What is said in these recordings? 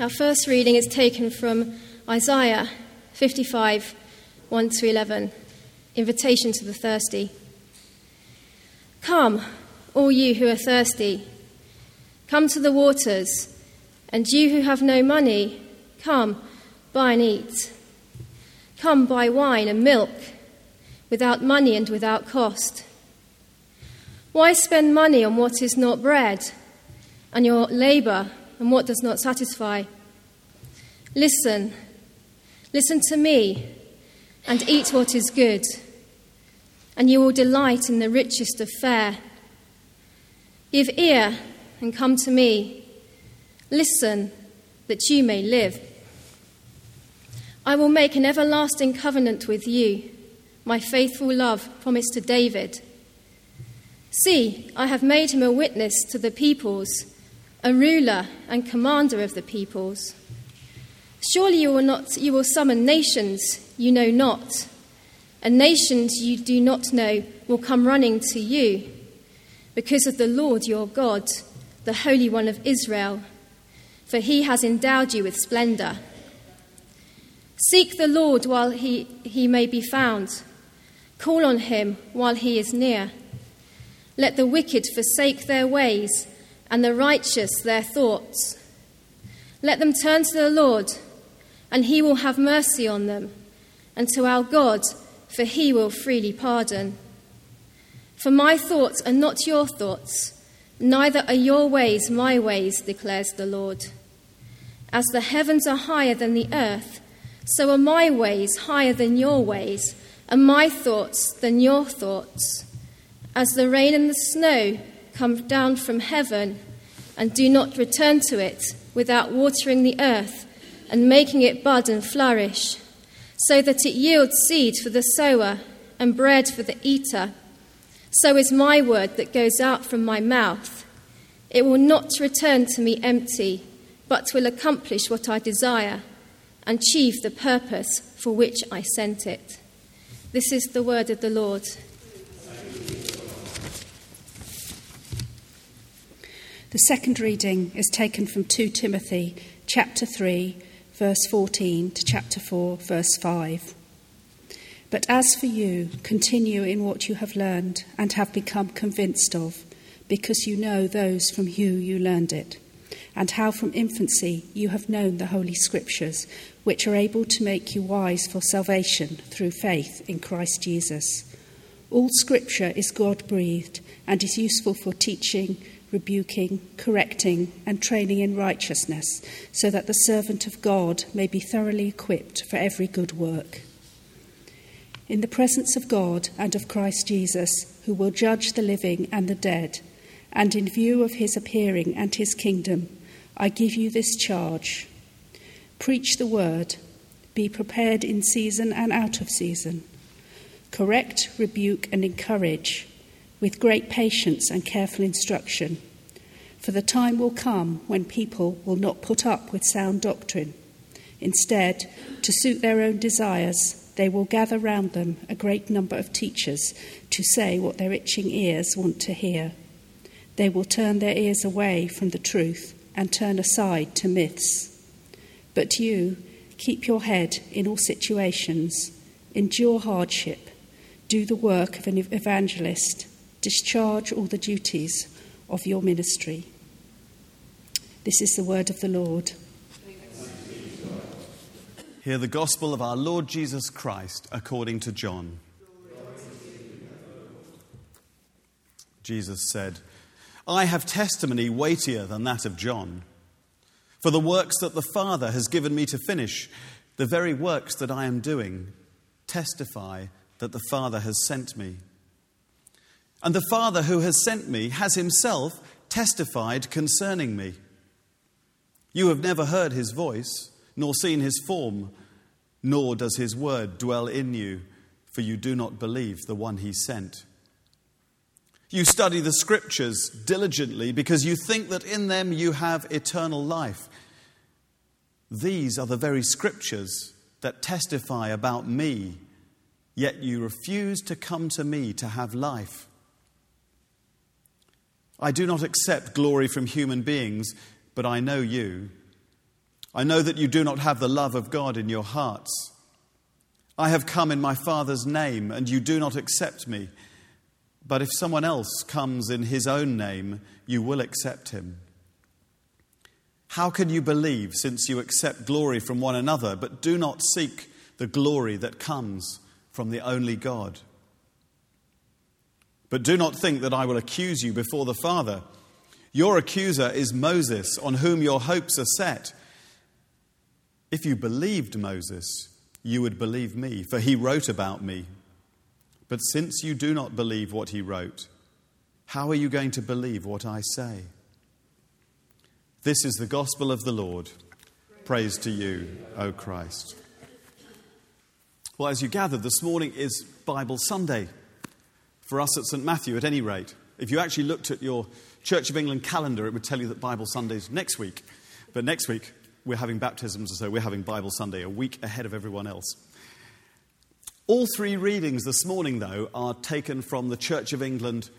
Our first reading is taken from Isaiah 55 1 to 11. Invitation to the thirsty. Come, all you who are thirsty, come to the waters, and you who have no money, come, buy and eat. Come, buy wine and milk, without money and without cost. Why spend money on what is not bread, and your labor on what does not satisfy? Listen, listen to me, and eat what is good, and you will delight in the richest of fare. Give ear and come to me. Listen, that you may live. I will make an everlasting covenant with you, my faithful love promised to David. See, I have made him a witness to the peoples, a ruler and commander of the peoples. Surely you will, not, you will summon nations you know not, and nations you do not know will come running to you because of the Lord your God, the Holy One of Israel, for he has endowed you with splendor. Seek the Lord while he, he may be found, call on him while he is near. Let the wicked forsake their ways, and the righteous their thoughts. Let them turn to the Lord, and he will have mercy on them, and to our God, for he will freely pardon. For my thoughts are not your thoughts, neither are your ways my ways, declares the Lord. As the heavens are higher than the earth, so are my ways higher than your ways, and my thoughts than your thoughts. As the rain and the snow come down from heaven and do not return to it without watering the earth and making it bud and flourish, so that it yields seed for the sower and bread for the eater, so is my word that goes out from my mouth. It will not return to me empty, but will accomplish what I desire and achieve the purpose for which I sent it. This is the word of the Lord. The second reading is taken from 2 Timothy chapter 3 verse 14 to chapter 4 verse 5. But as for you, continue in what you have learned and have become convinced of, because you know those from whom you learned it, and how from infancy you have known the Holy Scriptures, which are able to make you wise for salvation through faith in Christ Jesus. All Scripture is God breathed and is useful for teaching rebuking, correcting, and training in righteousness, so that the servant of God may be thoroughly equipped for every good work. In the presence of God and of Christ Jesus, who will judge the living and the dead, and in view of his appearing and his kingdom, I give you this charge Preach the word, be prepared in season and out of season. Correct, rebuke, and encourage with great patience and careful instruction. For the time will come when people will not put up with sound doctrine. Instead, to suit their own desires, they will gather round them a great number of teachers to say what their itching ears want to hear. They will turn their ears away from the truth and turn aside to myths. But you, keep your head in all situations, endure hardship, do the work of an evangelist discharge all the duties of your ministry. This is the word of the Lord. Hear the gospel of our Lord Jesus Christ according to John. Jesus said, I have testimony weightier than that of John. For the works that the Father has given me to finish, the very works that I am doing, testify that the Father has sent me. And the Father who has sent me has himself testified concerning me. You have never heard his voice, nor seen his form, nor does his word dwell in you, for you do not believe the one he sent. You study the scriptures diligently because you think that in them you have eternal life. These are the very scriptures that testify about me, yet you refuse to come to me to have life. I do not accept glory from human beings, but I know you. I know that you do not have the love of God in your hearts. I have come in my Father's name, and you do not accept me. But if someone else comes in his own name, you will accept him. How can you believe since you accept glory from one another, but do not seek the glory that comes from the only God? But do not think that I will accuse you before the Father. Your accuser is Moses, on whom your hopes are set. If you believed Moses, you would believe me, for he wrote about me. But since you do not believe what he wrote, how are you going to believe what I say? This is the gospel of the Lord. Praise to you, O Christ. Well, as you gathered, this morning is Bible Sunday for us at St. Matthew, at any rate. If you actually looked at your Church of England calendar, it would tell you that Bible Sunday is next week. But next week, we're having baptisms, so we're having Bible Sunday a week ahead of everyone else. All three readings this morning, though, are taken from the Church of England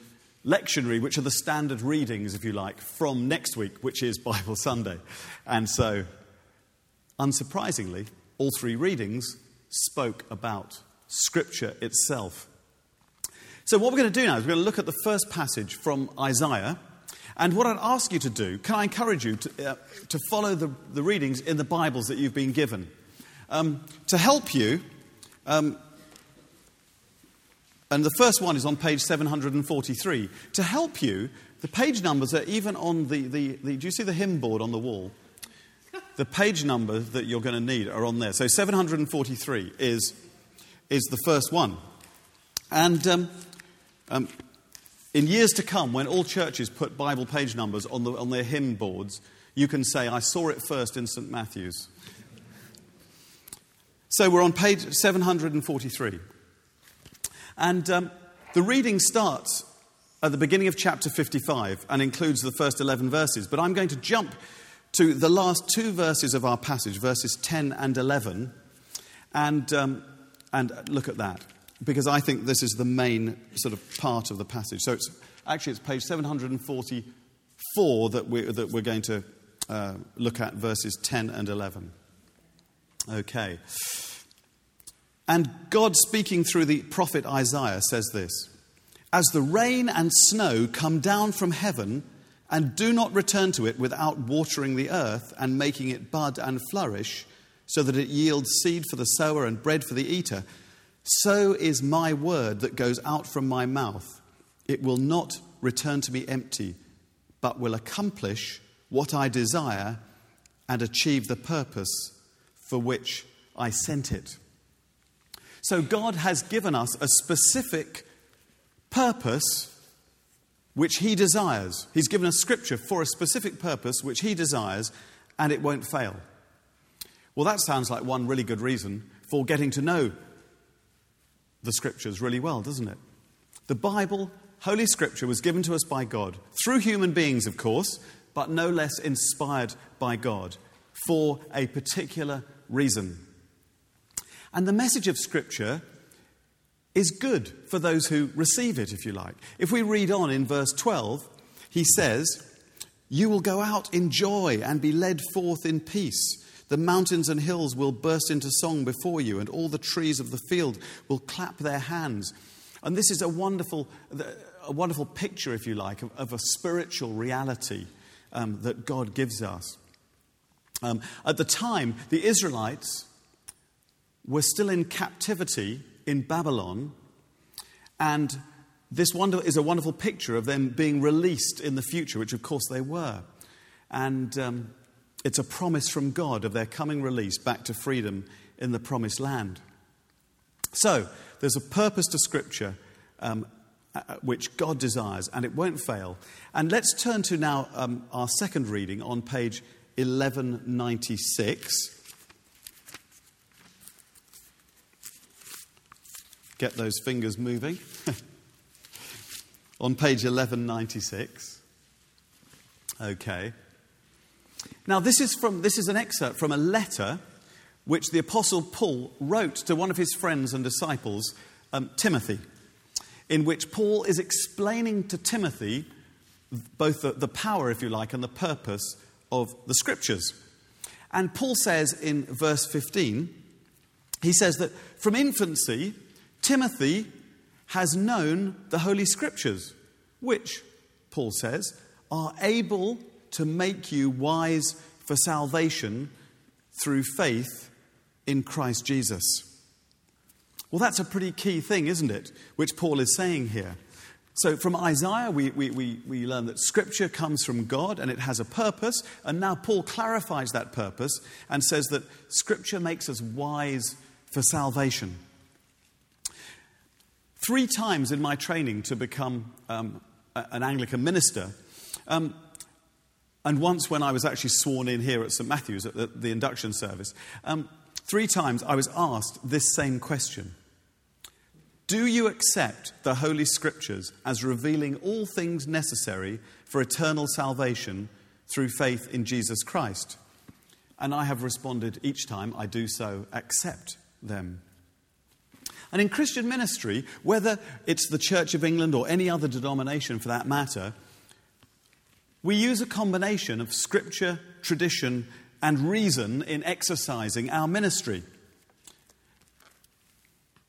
lectionary, which are the standard readings, if you like, from next week, which is Bible Sunday. And so, unsurprisingly, all three readings spoke about Scripture itself. So, what we're going to do now is we're going to look at the first passage from Isaiah and what I'd ask you to do, can I encourage you to, uh, to follow the, the readings in the Bibles that you've been given? Um, to help you, um, and the first one is on page 743. To help you, the page numbers are even on the, the, the do you see the hymn board on the wall? The page number that you're going to need are on there. So 743 is, is the first one. And um, um, in years to come, when all churches put Bible page numbers on, the, on their hymn boards, you can say, I saw it first in St. Matthew's. So we're on page 743. And um, the reading starts at the beginning of chapter 55 and includes the first 11 verses. But I'm going to jump to the last two verses of our passage, verses 10 and 11, and, um, and look at that because I think this is the main sort of part of the passage. So it's actually it's page 744 that we're, that we're going to uh, look at verses 10 and 11. Okay. And God, speaking through the prophet Isaiah, says this As the rain and snow come down from heaven and do not return to it without watering the earth and making it bud and flourish, so that it yields seed for the sower and bread for the eater, so is my word that goes out from my mouth. It will not return to me empty, but will accomplish what I desire and achieve the purpose for which I sent it. So God has given us a specific purpose which He desires. He's given us scripture for a specific purpose which He desires, and it won't fail. Well, that sounds like one really good reason for getting to know the scriptures really well, doesn't it? The Bible, Holy Scripture, was given to us by God, through human beings, of course, but no less inspired by God for a particular reason. And the message of Scripture is good for those who receive it, if you like. If we read on in verse 12, he says, You will go out in joy and be led forth in peace. The mountains and hills will burst into song before you, and all the trees of the field will clap their hands. And this is a wonderful, a wonderful picture, if you like, of, of a spiritual reality um, that God gives us. Um, at the time, the Israelites were still in captivity in Babylon, and this wonder is a wonderful picture of them being released in the future, which of course they were. And um, it's a promise from God of their coming release back to freedom in the promised land. So, there's a purpose to Scripture um, which God desires, and it won't fail. And let's turn to now um, our second reading on page 1196. Get those fingers moving. on page 1196. Okay. Now, this is, from, this is an excerpt from a letter which the Apostle Paul wrote to one of his friends and disciples, um, Timothy, in which Paul is explaining to Timothy both the, the power, if you like, and the purpose of the scriptures. And Paul says in verse 15, he says that from infancy, Timothy has known the Holy Scriptures, which, Paul says, are able to make you wise for salvation through faith in Christ Jesus. Well, that's a pretty key thing, isn't it? Which Paul is saying here. So, from Isaiah, we, we, we, we learn that Scripture comes from God and it has a purpose. And now Paul clarifies that purpose and says that Scripture makes us wise for salvation. Three times in my training to become um, an Anglican minister, um, and once when I was actually sworn in here at St. Matthew's at the, the induction service, um, three times I was asked this same question Do you accept the Holy Scriptures as revealing all things necessary for eternal salvation through faith in Jesus Christ? And I have responded each time, I do so, accept them. And in Christian ministry, whether it's the Church of England or any other denomination for that matter, we use a combination of scripture, tradition, and reason in exercising our ministry.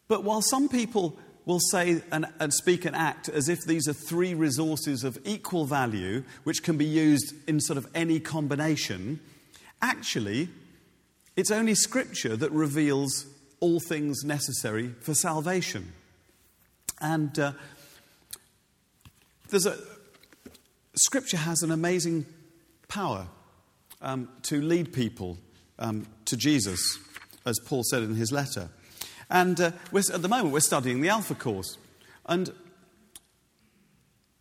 But while some people will say and, and, speak and act as if these are three resources of equal value, which can be used in sort of any combination, actually, it's only Scripture that reveals all things necessary for salvation. And uh, there's a, Scripture has an amazing power um, to lead people um, to Jesus, as Paul said in his letter. And uh, at the moment, we're studying the Alpha course. And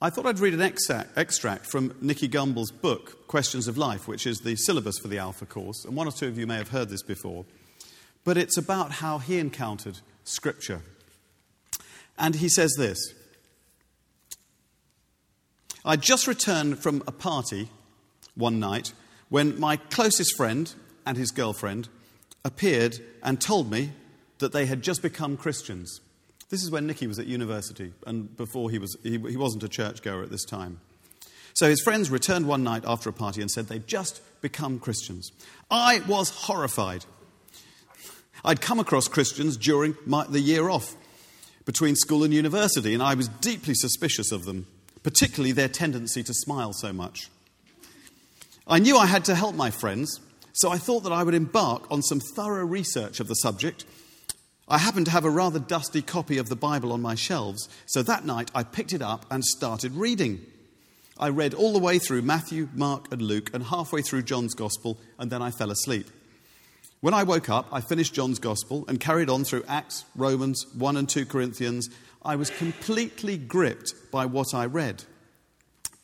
I thought I'd read an extract, extract from Nicky Gumbel's book, Questions of Life, which is the syllabus for the Alpha course. And one or two of you may have heard this before. But it's about how he encountered Scripture. And he says this I just returned from a party one night when my closest friend and his girlfriend appeared and told me that they had just become Christians. This is when Nicky was at university and before he, was, he, he wasn't a churchgoer at this time. So his friends returned one night after a party and said they'd just become Christians. I was horrified. I'd come across Christians during my, the year off between school and university, and I was deeply suspicious of them particularly their tendency to smile so much. I knew I had to help my friends, so I thought that I would embark on some thorough research of the subject. I happened to have a rather dusty copy of the Bible on my shelves, so that night I picked it up and started reading. I read all the way through Matthew, Mark, and Luke, and halfway through John's Gospel, and then I fell asleep. When I woke up, I finished John's Gospel and carried on through Acts, Romans, 1 and 2 Corinthians, I was completely gripped by what I read.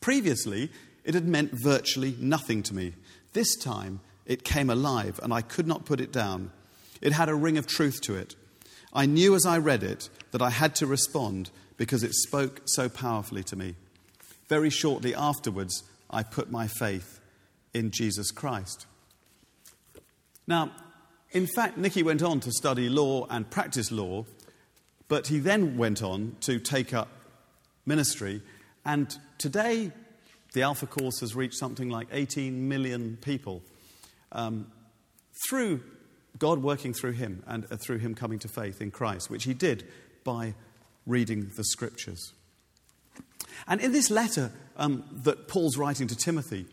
Previously, it had meant virtually nothing to me. This time, it came alive and I could not put it down. It had a ring of truth to it. I knew as I read it that I had to respond because it spoke so powerfully to me. Very shortly afterwards, I put my faith in Jesus Christ. Now, in fact, Nicky went on to study law and practice law but he then went on to take up ministry, and today the Alpha Course has reached something like 18 million people um, through God working through him and uh, through him coming to faith in Christ, which he did by reading the scriptures. And in this letter um, that Paul's writing to Timothy,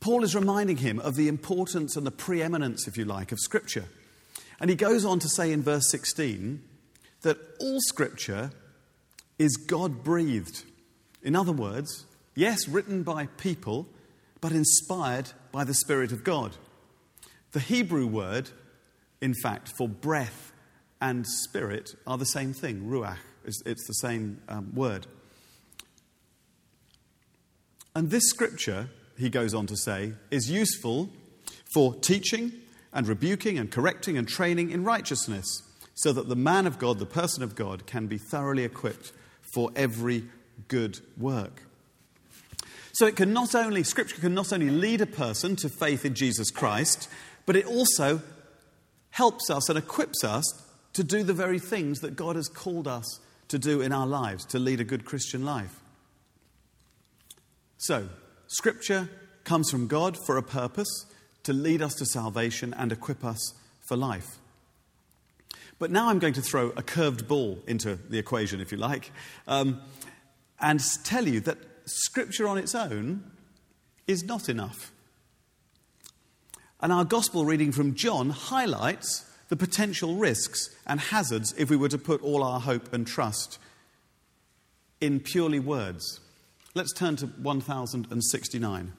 Paul is reminding him of the importance and the preeminence, if you like, of Scripture. And he goes on to say in verse 16 that all scripture is God breathed. In other words, yes, written by people, but inspired by the Spirit of God. The Hebrew word, in fact, for breath and spirit are the same thing. Ruach, it's the same um, word. And this scripture, he goes on to say, is useful for teaching and rebuking and correcting and training in righteousness so that the man of God, the person of God, can be thoroughly equipped for every good work. So it can not only, Scripture can not only lead a person to faith in Jesus Christ, but it also helps us and equips us to do the very things that God has called us to do in our lives, to lead a good Christian life. So, Scripture comes from God for a purpose to lead us to salvation and equip us for life. But now I'm going to throw a curved ball into the equation, if you like, um, and tell you that Scripture on its own is not enough. And our gospel reading from John highlights the potential risks and hazards if we were to put all our hope and trust in purely words. Let's turn to 1069.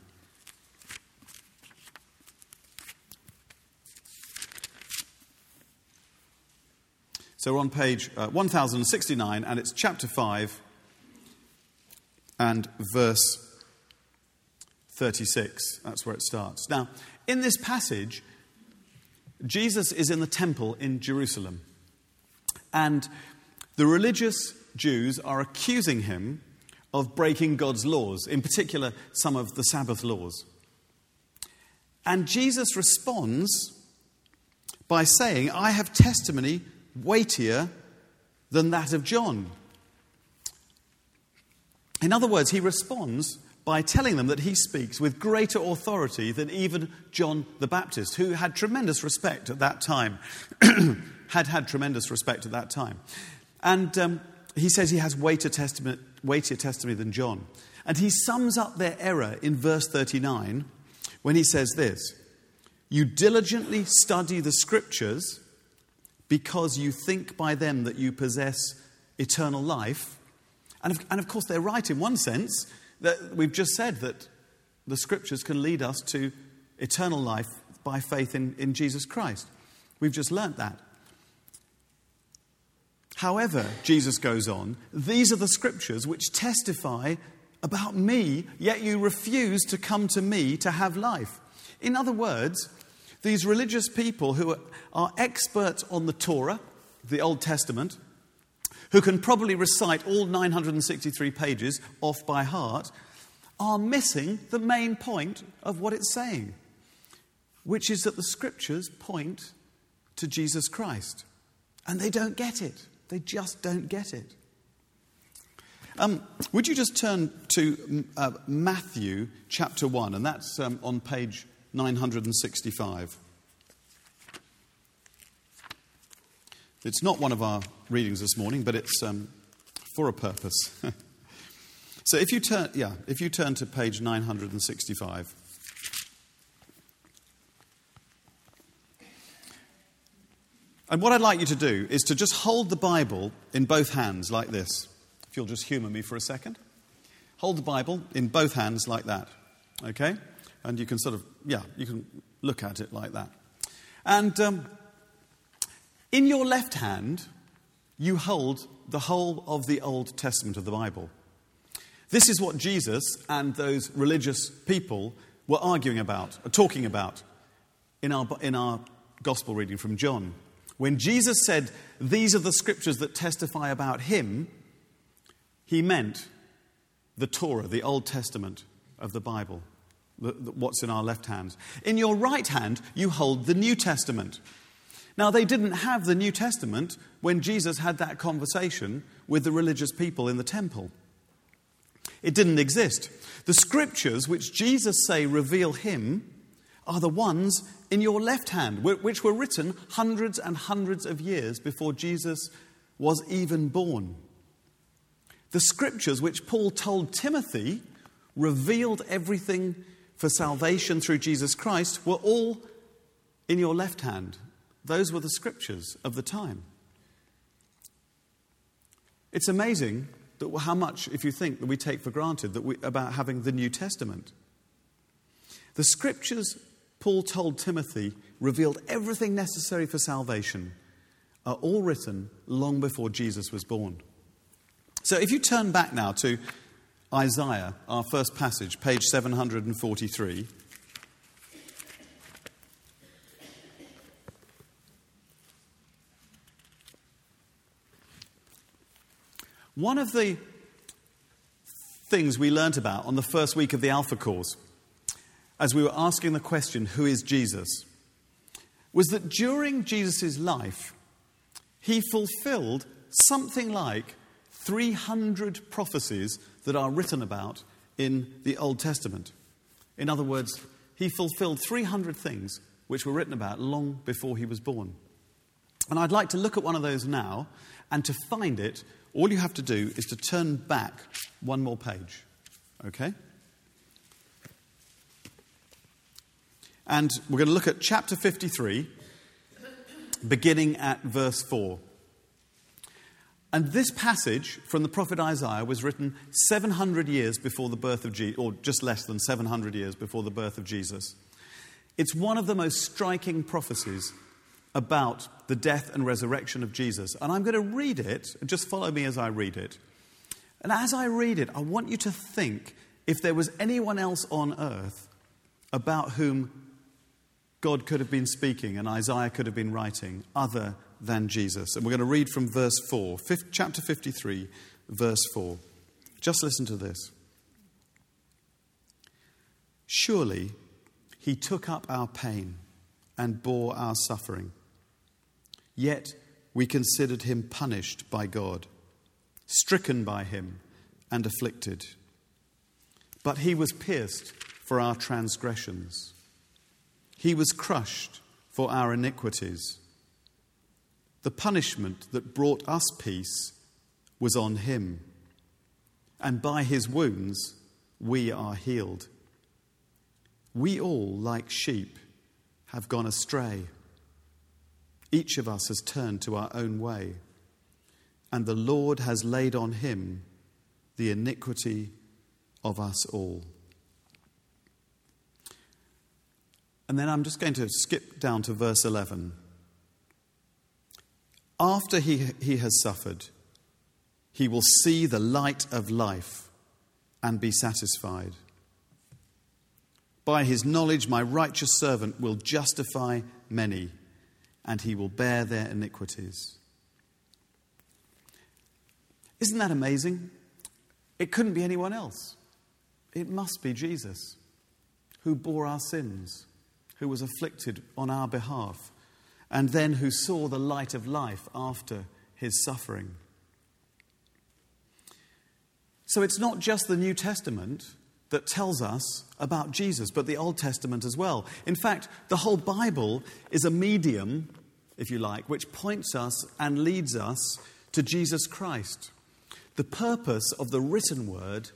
So we're on page uh, 1069, and it's chapter 5 and verse 36. That's where it starts. Now, in this passage, Jesus is in the temple in Jerusalem, and the religious Jews are accusing him of breaking God's laws, in particular, some of the Sabbath laws. And Jesus responds by saying, I have testimony weightier than that of John. In other words, he responds by telling them that he speaks with greater authority than even John the Baptist, who had tremendous respect at that time, had had tremendous respect at that time. And um, he says he has weightier weightier testimony than John. And he sums up their error in verse 39 when he says this You diligently study the scriptures because you think by them that you possess eternal life. And of, and of course, they're right in one sense that we've just said that the scriptures can lead us to eternal life by faith in, in Jesus Christ. We've just learnt that. However, Jesus goes on, these are the scriptures which testify about me, yet you refuse to come to me to have life. In other words, these religious people who are experts on the Torah, the Old Testament, who can probably recite all 963 pages off by heart, are missing the main point of what it's saying, which is that the scriptures point to Jesus Christ. And they don't get it. They just don't get it. Um, would you just turn to uh, Matthew chapter 1, and that's um, on page 965. It's not one of our readings this morning, but it's um, for a purpose. so if you turn, yeah, if you turn to page 965. And what I'd like you to do is to just hold the Bible in both hands like this. If you'll just humor me for a second. Hold the Bible in both hands like that. Okay? And you can sort of, yeah, you can look at it like that. And um, in your left hand, you hold the whole of the Old Testament of the Bible. This is what Jesus and those religious people were arguing about, or talking about in our, in our gospel reading from John. When Jesus said, These are the scriptures that testify about him, he meant the Torah, the Old Testament of the Bible what's in our left hand. In your right hand, you hold the New Testament. Now, they didn't have the New Testament when Jesus had that conversation with the religious people in the temple. It didn't exist. The scriptures which Jesus say reveal him are the ones in your left hand, which were written hundreds and hundreds of years before Jesus was even born. The scriptures which Paul told Timothy revealed everything for salvation through Jesus Christ were all in your left hand. Those were the scriptures of the time. It's amazing that how much, if you think, that we take for granted that we, about having the New Testament. The scriptures Paul told Timothy revealed everything necessary for salvation are all written long before Jesus was born. So if you turn back now to Isaiah, our first passage, page 743. One of the things we learnt about on the first week of the Alpha course, as we were asking the question, Who is Jesus? was that during Jesus' life, he fulfilled something like 300 prophecies that are written about in the Old Testament. In other words, he fulfilled 300 things which were written about long before he was born. And I'd like to look at one of those now, and to find it, all you have to do is to turn back one more page. Okay? And we're going to look at chapter 53, beginning at verse 4. And this passage from the prophet Isaiah was written 700 years before the birth of Jesus, or just less than 700 years before the birth of Jesus. It's one of the most striking prophecies about the death and resurrection of Jesus. And I'm going to read it, just follow me as I read it. And as I read it, I want you to think if there was anyone else on earth about whom God could have been speaking and Isaiah could have been writing other than Jesus. And we're going to read from verse 4, chapter 53, verse 4. Just listen to this. Surely he took up our pain and bore our suffering. Yet we considered him punished by God, stricken by him, and afflicted. But he was pierced for our transgressions, he was crushed for our iniquities. The punishment that brought us peace was on him, and by his wounds we are healed. We all, like sheep, have gone astray. Each of us has turned to our own way, and the Lord has laid on him the iniquity of us all. And then I'm just going to skip down to verse 11. After he, he has suffered, he will see the light of life and be satisfied. By his knowledge, my righteous servant will justify many and he will bear their iniquities. Isn't that amazing? It couldn't be anyone else. It must be Jesus who bore our sins, who was afflicted on our behalf, and then who saw the light of life after his suffering. So it's not just the New Testament that tells us about Jesus, but the Old Testament as well. In fact, the whole Bible is a medium, if you like, which points us and leads us to Jesus Christ. The purpose of the written word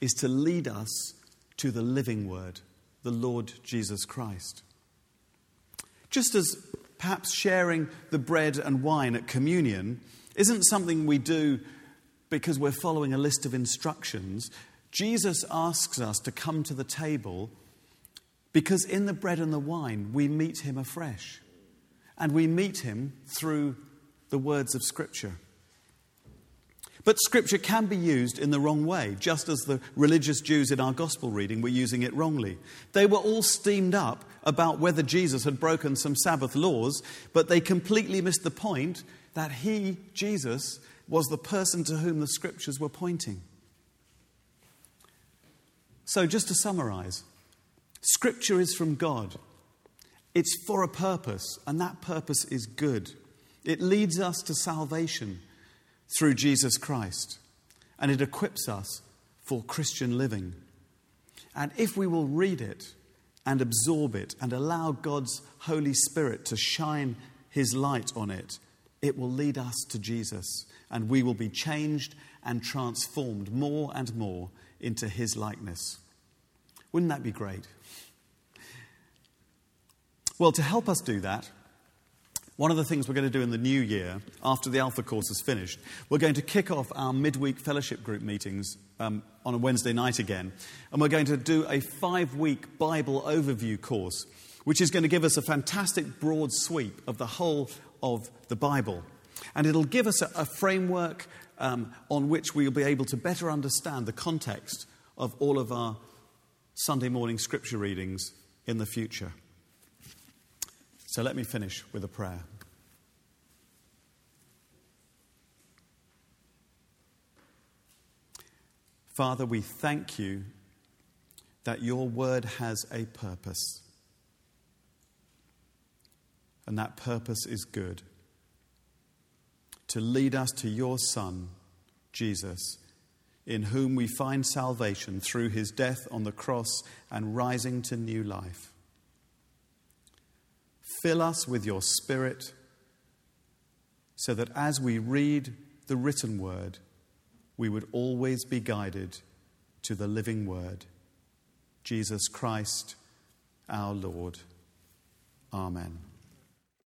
is to lead us to the living word, the Lord Jesus Christ. Just as perhaps sharing the bread and wine at communion isn't something we do because we're following a list of instructions, Jesus asks us to come to the table because in the bread and the wine we meet him afresh. And we meet him through the words of Scripture. But Scripture can be used in the wrong way, just as the religious Jews in our gospel reading were using it wrongly. They were all steamed up about whether Jesus had broken some Sabbath laws, but they completely missed the point that he, Jesus, was the person to whom the Scriptures were pointing. So, just to summarize, Scripture is from God. It's for a purpose, and that purpose is good. It leads us to salvation through Jesus Christ, and it equips us for Christian living. And if we will read it and absorb it and allow God's Holy Spirit to shine His light on it, it will lead us to Jesus, and we will be changed and transformed more and more into his likeness. Wouldn't that be great? Well, to help us do that, one of the things we're going to do in the new year, after the Alpha course is finished, we're going to kick off our midweek fellowship group meetings um, on a Wednesday night again. And we're going to do a five week Bible overview course, which is going to give us a fantastic broad sweep of the whole of the Bible. And it'll give us a, a framework um, on which we'll be able to better understand the context of all of our Sunday morning scripture readings in the future. So let me finish with a prayer. Father, we thank you that your word has a purpose. And that purpose is good to lead us to your Son, Jesus, in whom we find salvation through his death on the cross and rising to new life. Fill us with your Spirit so that as we read the written word, we would always be guided to the living word, Jesus Christ, our Lord. Amen.